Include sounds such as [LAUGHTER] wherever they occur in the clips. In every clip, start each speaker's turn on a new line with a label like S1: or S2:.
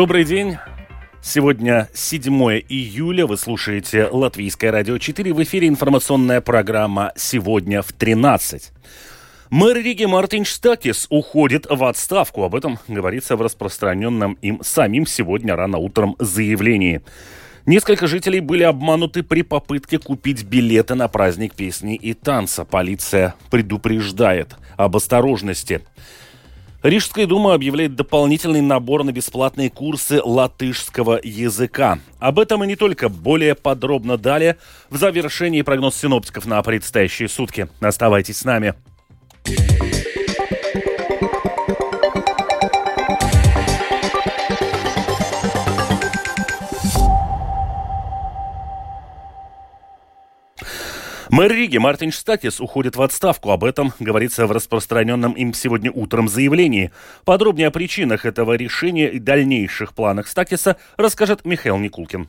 S1: Добрый день. Сегодня 7 июля. Вы слушаете Латвийское радио 4. В эфире информационная программа «Сегодня в 13». Мэр Риги Мартин Штакис уходит в отставку. Об этом говорится в распространенном им самим сегодня рано утром заявлении. Несколько жителей были обмануты при попытке купить билеты на праздник песни и танца. Полиция предупреждает об осторожности. Рижская дума объявляет дополнительный набор на бесплатные курсы латышского языка. Об этом и не только, более подробно далее в завершении прогноз синоптиков на предстоящие сутки. Оставайтесь с нами. Мэр Риги Мартин Штатис уходит в отставку. Об этом говорится в распространенном им сегодня утром заявлении. Подробнее о причинах этого решения и дальнейших планах Статиса расскажет Михаил Никулкин.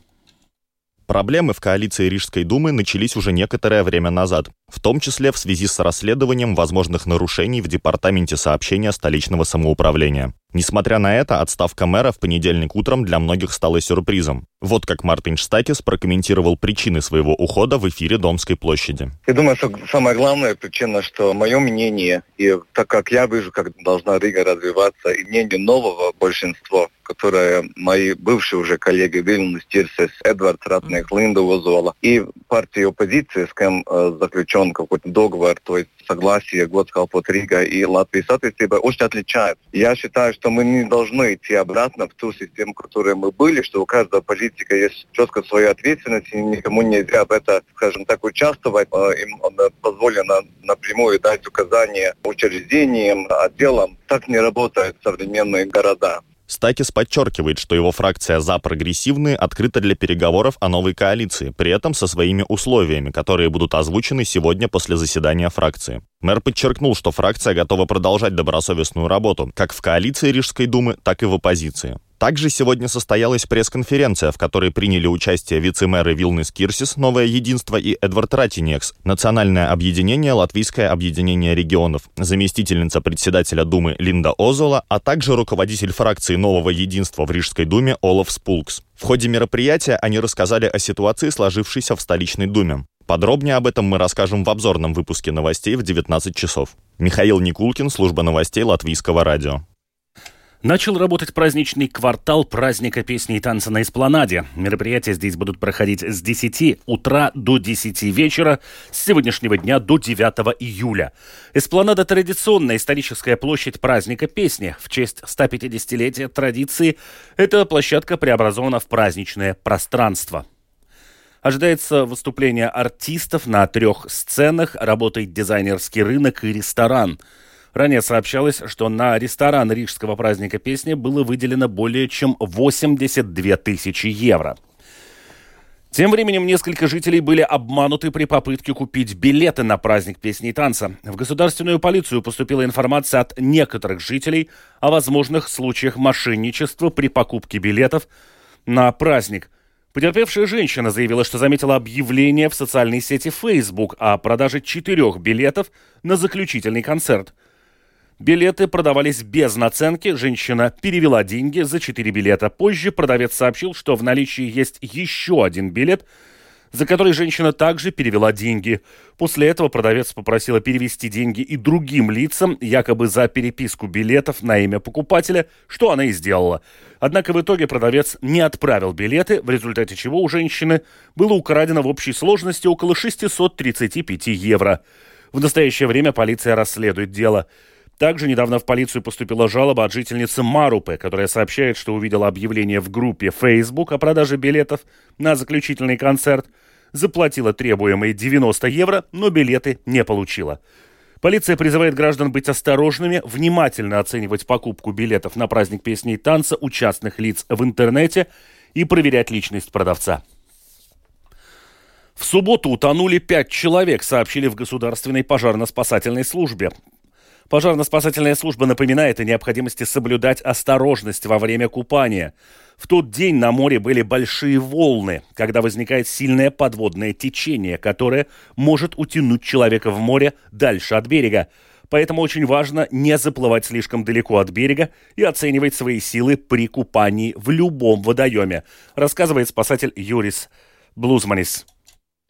S2: Проблемы в коалиции Рижской думы начались уже некоторое время назад, в том числе в связи с расследованием возможных нарушений в Департаменте сообщения столичного самоуправления. Несмотря на это, отставка мэра в понедельник утром для многих стала сюрпризом. Вот как Мартин Штакис прокомментировал причины своего ухода в эфире Домской площади.
S3: Я думаю, что самая главная причина, что мое мнение, и так как я вижу, как должна Рига развиваться, и мнение нового большинства, которое мои бывшие уже коллеги Вильнюс, Тирсес, Эдвард Ратных, Линда Возола, и партии оппозиции, с кем э, заключен какой-то договор, то есть согласие Готскалпот Рига и Латвии соответственно, очень отличаются. Я считаю, что мы не должны идти обратно в ту систему, в которой мы были, что у каждого политика есть четко своя ответственность, и никому нельзя в это, скажем так, участвовать. Э, им позволено напрямую дать указания учреждениям, отделам. Так не работают современные города.
S2: Стакис подчеркивает, что его фракция «За прогрессивные» открыта для переговоров о новой коалиции, при этом со своими условиями, которые будут озвучены сегодня после заседания фракции. Мэр подчеркнул, что фракция готова продолжать добросовестную работу как в коалиции Рижской думы, так и в оппозиции. Также сегодня состоялась пресс-конференция, в которой приняли участие вице-мэры Вилнес Кирсис, Новое единство и Эдвард Ратинекс, Национальное объединение, Латвийское объединение регионов, заместительница председателя Думы Линда Озола, а также руководитель фракции Нового единства в Рижской думе Олаф Спулкс. В ходе мероприятия они рассказали о ситуации, сложившейся в столичной думе. Подробнее об этом мы расскажем в обзорном выпуске новостей в 19 часов. Михаил Никулкин, служба новостей Латвийского радио.
S1: Начал работать праздничный квартал праздника песни и танца на Эспланаде. Мероприятия здесь будут проходить с 10 утра до 10 вечера, с сегодняшнего дня до 9 июля. Эспланада – традиционная историческая площадь праздника песни. В честь 150-летия традиции эта площадка преобразована в праздничное пространство. Ожидается выступление артистов на трех сценах, работает дизайнерский рынок и ресторан – Ранее сообщалось, что на ресторан Рижского праздника песни было выделено более чем 82 тысячи евро. Тем временем несколько жителей были обмануты при попытке купить билеты на праздник песни и танца. В государственную полицию поступила информация от некоторых жителей о возможных случаях мошенничества при покупке билетов на праздник. Потерпевшая женщина заявила, что заметила объявление в социальной сети Facebook о продаже четырех билетов на заключительный концерт – Билеты продавались без наценки, женщина перевела деньги за 4 билета. Позже продавец сообщил, что в наличии есть еще один билет, за который женщина также перевела деньги. После этого продавец попросила перевести деньги и другим лицам, якобы за переписку билетов на имя покупателя, что она и сделала. Однако в итоге продавец не отправил билеты, в результате чего у женщины было украдено в общей сложности около 635 евро. В настоящее время полиция расследует дело. Также недавно в полицию поступила жалоба от жительницы Марупы, которая сообщает, что увидела объявление в группе Facebook о продаже билетов на заключительный концерт, заплатила требуемые 90 евро, но билеты не получила. Полиция призывает граждан быть осторожными, внимательно оценивать покупку билетов на праздник песни и танца у частных лиц в интернете и проверять личность продавца. В субботу утонули пять человек, сообщили в Государственной пожарно-спасательной службе. Пожарно-спасательная служба напоминает о необходимости соблюдать осторожность во время купания. В тот день на море были большие волны, когда возникает сильное подводное течение, которое может утянуть человека в море дальше от берега. Поэтому очень важно не заплывать слишком далеко от берега и оценивать свои силы при купании в любом водоеме, рассказывает спасатель Юрис Блузманис.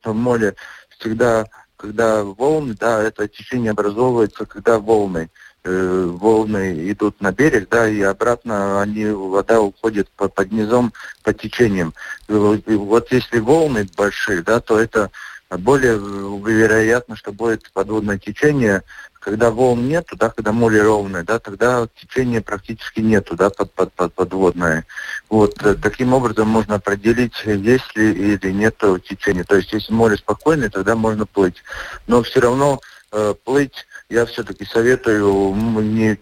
S4: В море всегда, когда волны, да, это течение образовывается, когда волны э, волны идут на берег, да, и обратно они, вода уходит по, под низом по течениям. И вот если волны большие, да, то это более вероятно, что будет подводное течение. Когда волн нету, да, когда море ровное, да, тогда течения практически нету, да, под, под, под, подводное. Вот э, таким образом можно определить, есть ли или нет течения. То есть, если море спокойное, тогда можно плыть. Но все равно э, плыть я все-таки советую не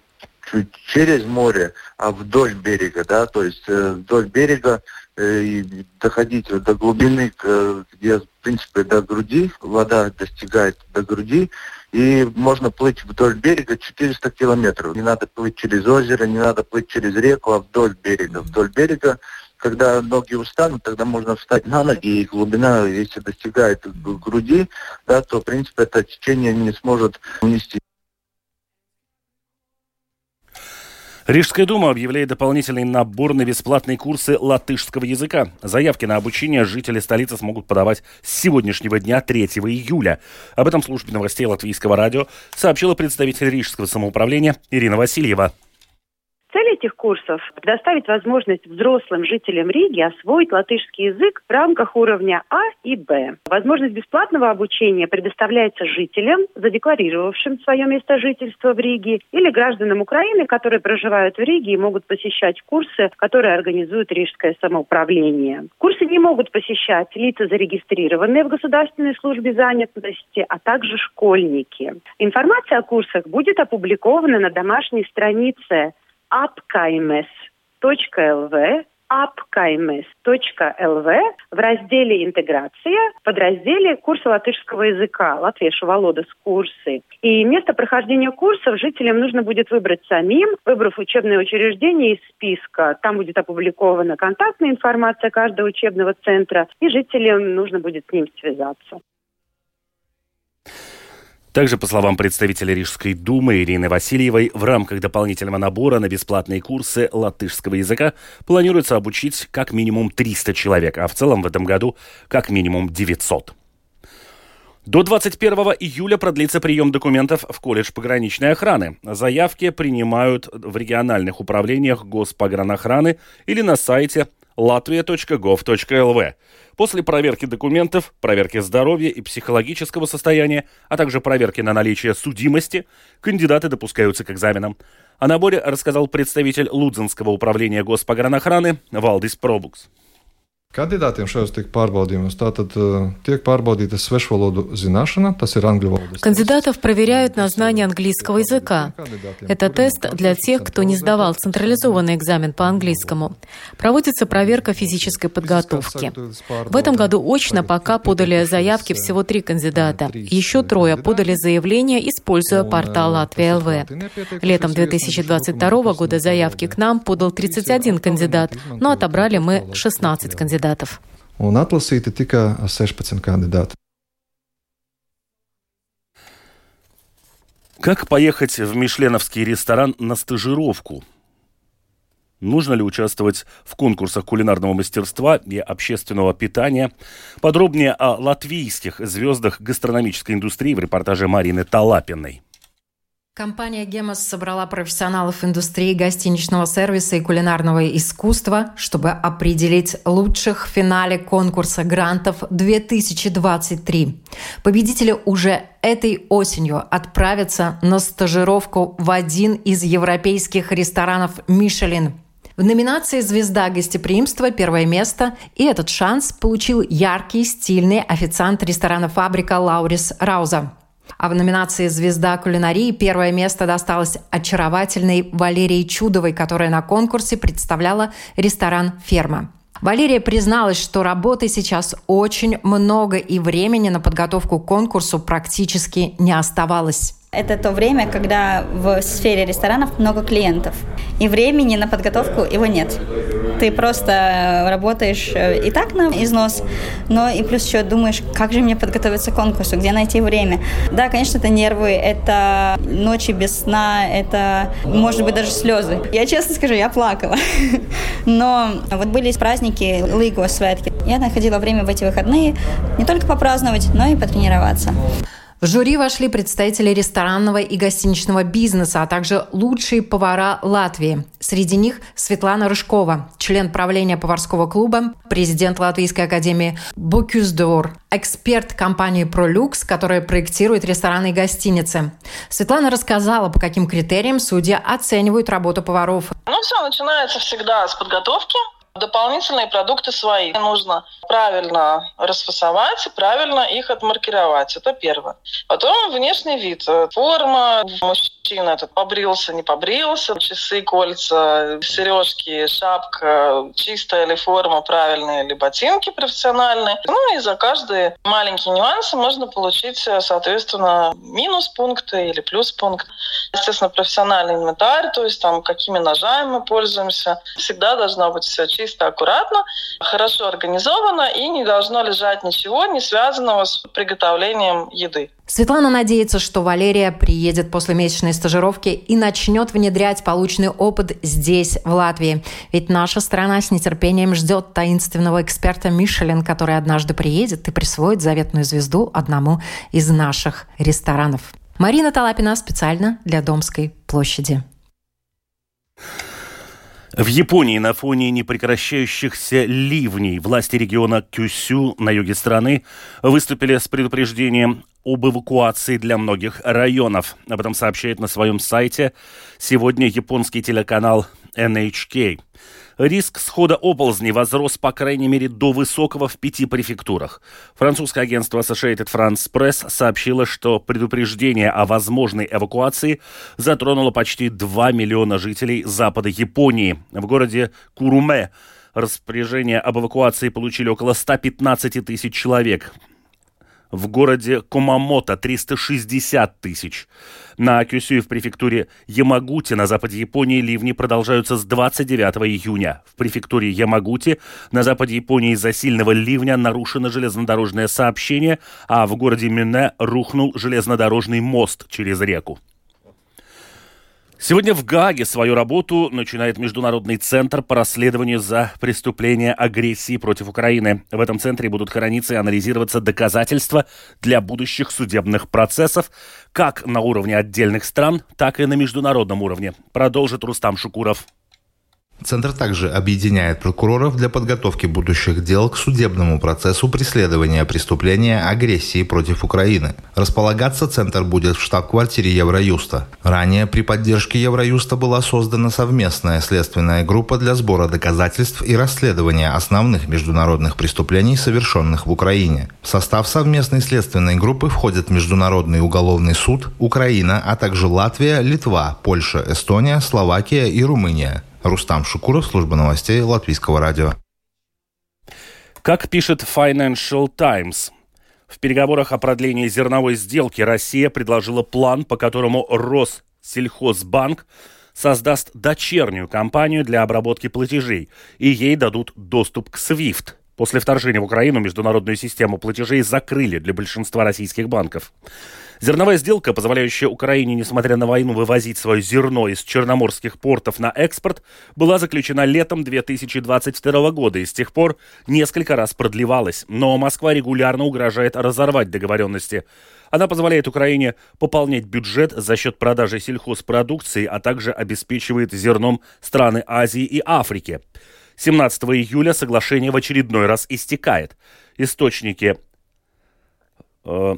S4: через море, а вдоль берега, да, то есть э, вдоль берега э, и доходить до глубины, где, в принципе, до груди, вода достигает до груди, и можно плыть вдоль берега 400 километров. Не надо плыть через озеро, не надо плыть через реку, а вдоль берега. Вдоль берега когда ноги устанут, тогда можно встать на ноги, и глубина, если достигает груди, да, то, в принципе, это течение не сможет унести.
S1: Рижская дума объявляет дополнительный набор на бесплатные курсы латышского языка. Заявки на обучение жители столицы смогут подавать с сегодняшнего дня, 3 июля. Об этом службе новостей Латвийского радио сообщила представитель Рижского самоуправления Ирина Васильева.
S5: Цель этих курсов – предоставить возможность взрослым жителям Риги освоить латышский язык в рамках уровня А и Б. Возможность бесплатного обучения предоставляется жителям, задекларировавшим свое место жительства в Риге, или гражданам Украины, которые проживают в Риге и могут посещать курсы, которые организует Рижское самоуправление. Курсы не могут посещать лица, зарегистрированные в Государственной службе занятости, а также школьники. Информация о курсах будет опубликована на домашней странице apkaimes.lv apkaimes.lv в разделе «Интеграция», в подразделе «Курсы латышского языка» Латвiešu валодас курсы. И место прохождения курсов жителям нужно будет выбрать самим, выбрав учебное учреждение из списка. Там будет опубликована контактная информация каждого учебного центра, и жителям нужно будет с ним связаться.
S1: Также, по словам представителя Рижской думы Ирины Васильевой, в рамках дополнительного набора на бесплатные курсы латышского языка планируется обучить как минимум 300 человек, а в целом в этом году как минимум 900. До 21 июля продлится прием документов в колледж пограничной охраны. Заявки принимают в региональных управлениях Госпогранохраны или на сайте latvia.gov.lv. После проверки документов, проверки здоровья и психологического состояния, а также проверки на наличие судимости, кандидаты допускаются к экзаменам. О наборе рассказал представитель Лудзенского управления госпогранохраны Валдис Пробукс.
S6: Kandidātiem šajos pārbaudījumos tātad uh, tiek pārbaudīta svešvalodu zināšana, tas ir angļu valodas.
S7: Кандидатов проверяют на знание английского языка. Это тест для тех, кто не сдавал централизованный экзамен по английскому. Проводится проверка физической подготовки. В этом году очно пока подали заявки всего три кандидата. Еще трое подали заявление, используя портал Латвия ЛВ. Летом 2022 года заявки к нам подал 31 кандидат, но отобрали мы 16 кандидатов кандидатов.
S6: Un atlasīti tika 16 кандидаты.
S1: Как поехать в мишленовский ресторан на стажировку? Нужно ли участвовать в конкурсах кулинарного мастерства и общественного питания? Подробнее о латвийских звездах гастрономической индустрии в репортаже Марины Талапиной.
S8: Компания «Гемос» собрала профессионалов индустрии гостиничного сервиса и кулинарного искусства, чтобы определить лучших в финале конкурса грантов 2023. Победители уже этой осенью отправятся на стажировку в один из европейских ресторанов «Мишелин». В номинации «Звезда гостеприимства» первое место, и этот шанс получил яркий, стильный официант ресторана «Фабрика» Лаурис Рауза. А в номинации «Звезда кулинарии» первое место досталось очаровательной Валерии Чудовой, которая на конкурсе представляла ресторан «Ферма». Валерия призналась, что работы сейчас очень много и времени на подготовку к конкурсу практически не оставалось.
S9: Это то время, когда в сфере ресторанов много клиентов, и времени на подготовку его нет. Ты просто работаешь э, и так на износ, но и плюс еще думаешь, как же мне подготовиться к конкурсу, где найти время. Да, конечно, это нервы, это ночи без сна, это, может быть, даже слезы. Я честно скажу, я плакала. [LAUGHS] Но вот были праздники Лиго Светки. Я находила время в эти выходные не только попраздновать, но и потренироваться.
S8: В жюри вошли представители ресторанного и гостиничного бизнеса, а также лучшие повара Латвии. Среди них Светлана Рыжкова, член правления поварского клуба, президент Латвийской академии Букюздор, эксперт компании ProLux, которая проектирует рестораны и гостиницы. Светлана рассказала, по каким критериям судьи оценивают работу поваров.
S10: Ну, все начинается всегда с подготовки, Дополнительные продукты свои нужно правильно расфасовать, правильно их отмаркировать. Это первое. Потом внешний вид. Форма, мужчина этот побрился, не побрился, часы, кольца, сережки, шапка, чистая ли форма, правильные ли ботинки профессиональные. Ну и за каждые маленькие нюансы можно получить, соответственно, минус пункты или плюс пункт. Естественно, профессиональный инвентарь, то есть там какими ножами мы пользуемся. Всегда должно быть все чисто, аккуратно, хорошо организовано и не должно лежать ничего, не связанного с приготовлением еды.
S8: Светлана надеется, что Валерия приедет после месячной стажировки и начнет внедрять полученный опыт здесь, в Латвии. Ведь наша страна с нетерпением ждет таинственного эксперта Мишелин, который однажды приедет и присвоит заветную звезду одному из наших ресторанов. Марина Талапина специально для Домской площади.
S1: В Японии на фоне непрекращающихся ливней власти региона Кюсю на юге страны выступили с предупреждением об эвакуации для многих районов. Об этом сообщает на своем сайте сегодня японский телеканал NHK. Риск схода оползней возрос, по крайней мере, до высокого в пяти префектурах. Французское агентство Associated France Press сообщило, что предупреждение о возможной эвакуации затронуло почти 2 миллиона жителей запада Японии. В городе Куруме распоряжение об эвакуации получили около 115 тысяч человек в городе Кумамото 360 тысяч. На Кюсю в префектуре Ямагути на западе Японии ливни продолжаются с 29 июня. В префектуре Ямагути на западе Японии из-за сильного ливня нарушено железнодорожное сообщение, а в городе Мюне рухнул железнодорожный мост через реку. Сегодня в Гааге свою работу начинает Международный центр по расследованию за преступления агрессии против Украины. В этом центре будут храниться и анализироваться доказательства для будущих судебных процессов как на уровне отдельных стран, так и на международном уровне. Продолжит Рустам Шукуров.
S11: Центр также объединяет прокуроров для подготовки будущих дел к судебному процессу преследования преступления агрессии против Украины. Располагаться Центр будет в штаб-квартире Евроюста. Ранее при поддержке Евроюста была создана совместная следственная группа для сбора доказательств и расследования основных международных преступлений, совершенных в Украине. В состав совместной следственной группы входят Международный уголовный суд, Украина, а также Латвия, Литва, Польша, Эстония, Словакия и Румыния. Рустам Шукуров, служба новостей Латвийского радио.
S1: Как пишет Financial Times, в переговорах о продлении зерновой сделки Россия предложила план, по которому Россельхозбанк создаст дочернюю компанию для обработки платежей, и ей дадут доступ к SWIFT. После вторжения в Украину международную систему платежей закрыли для большинства российских банков. Зерновая сделка, позволяющая Украине, несмотря на войну, вывозить свое зерно из черноморских портов на экспорт, была заключена летом 2022 года и с тех пор несколько раз продлевалась. Но Москва регулярно угрожает разорвать договоренности. Она позволяет Украине пополнять бюджет за счет продажи сельхозпродукции, а также обеспечивает зерном страны Азии и Африки. 17 июля соглашение в очередной раз истекает. Источники э,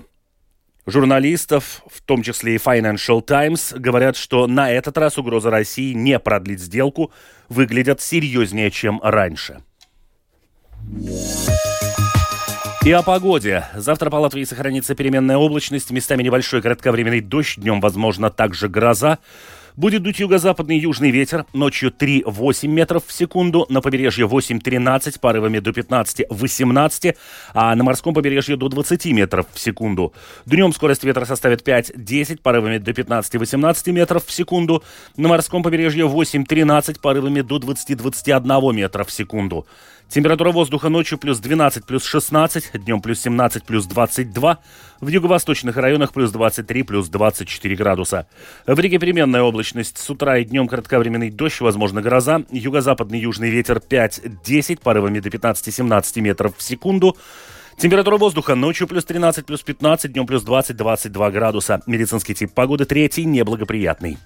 S1: журналистов, в том числе и Financial Times, говорят, что на этот раз угроза России не продлить сделку выглядят серьезнее, чем раньше. И о погоде. Завтра по Латвии сохранится переменная облачность, местами небольшой кратковременный дождь, днем, возможно, также гроза. Будет дуть юго-западный южный ветер, ночью 3-8 метров в секунду, на побережье 8-13, порывами до 15-18, а на морском побережье до 20 метров в секунду. Днем скорость ветра составит 5-10, порывами до 15-18 метров в секунду, на морском побережье 8-13, порывами до 20-21 метра в секунду. Температура воздуха ночью плюс 12, плюс 16, днем плюс 17, плюс 22, в юго-восточных районах плюс 23, плюс 24 градуса. В Риге переменная облачность. С утра и днем кратковременный дождь, возможно гроза. Юго-западный южный ветер 5-10, порывами до 15-17 метров в секунду. Температура воздуха ночью плюс 13, плюс 15, днем плюс 20-22 градуса. Медицинский тип погоды третий, неблагоприятный.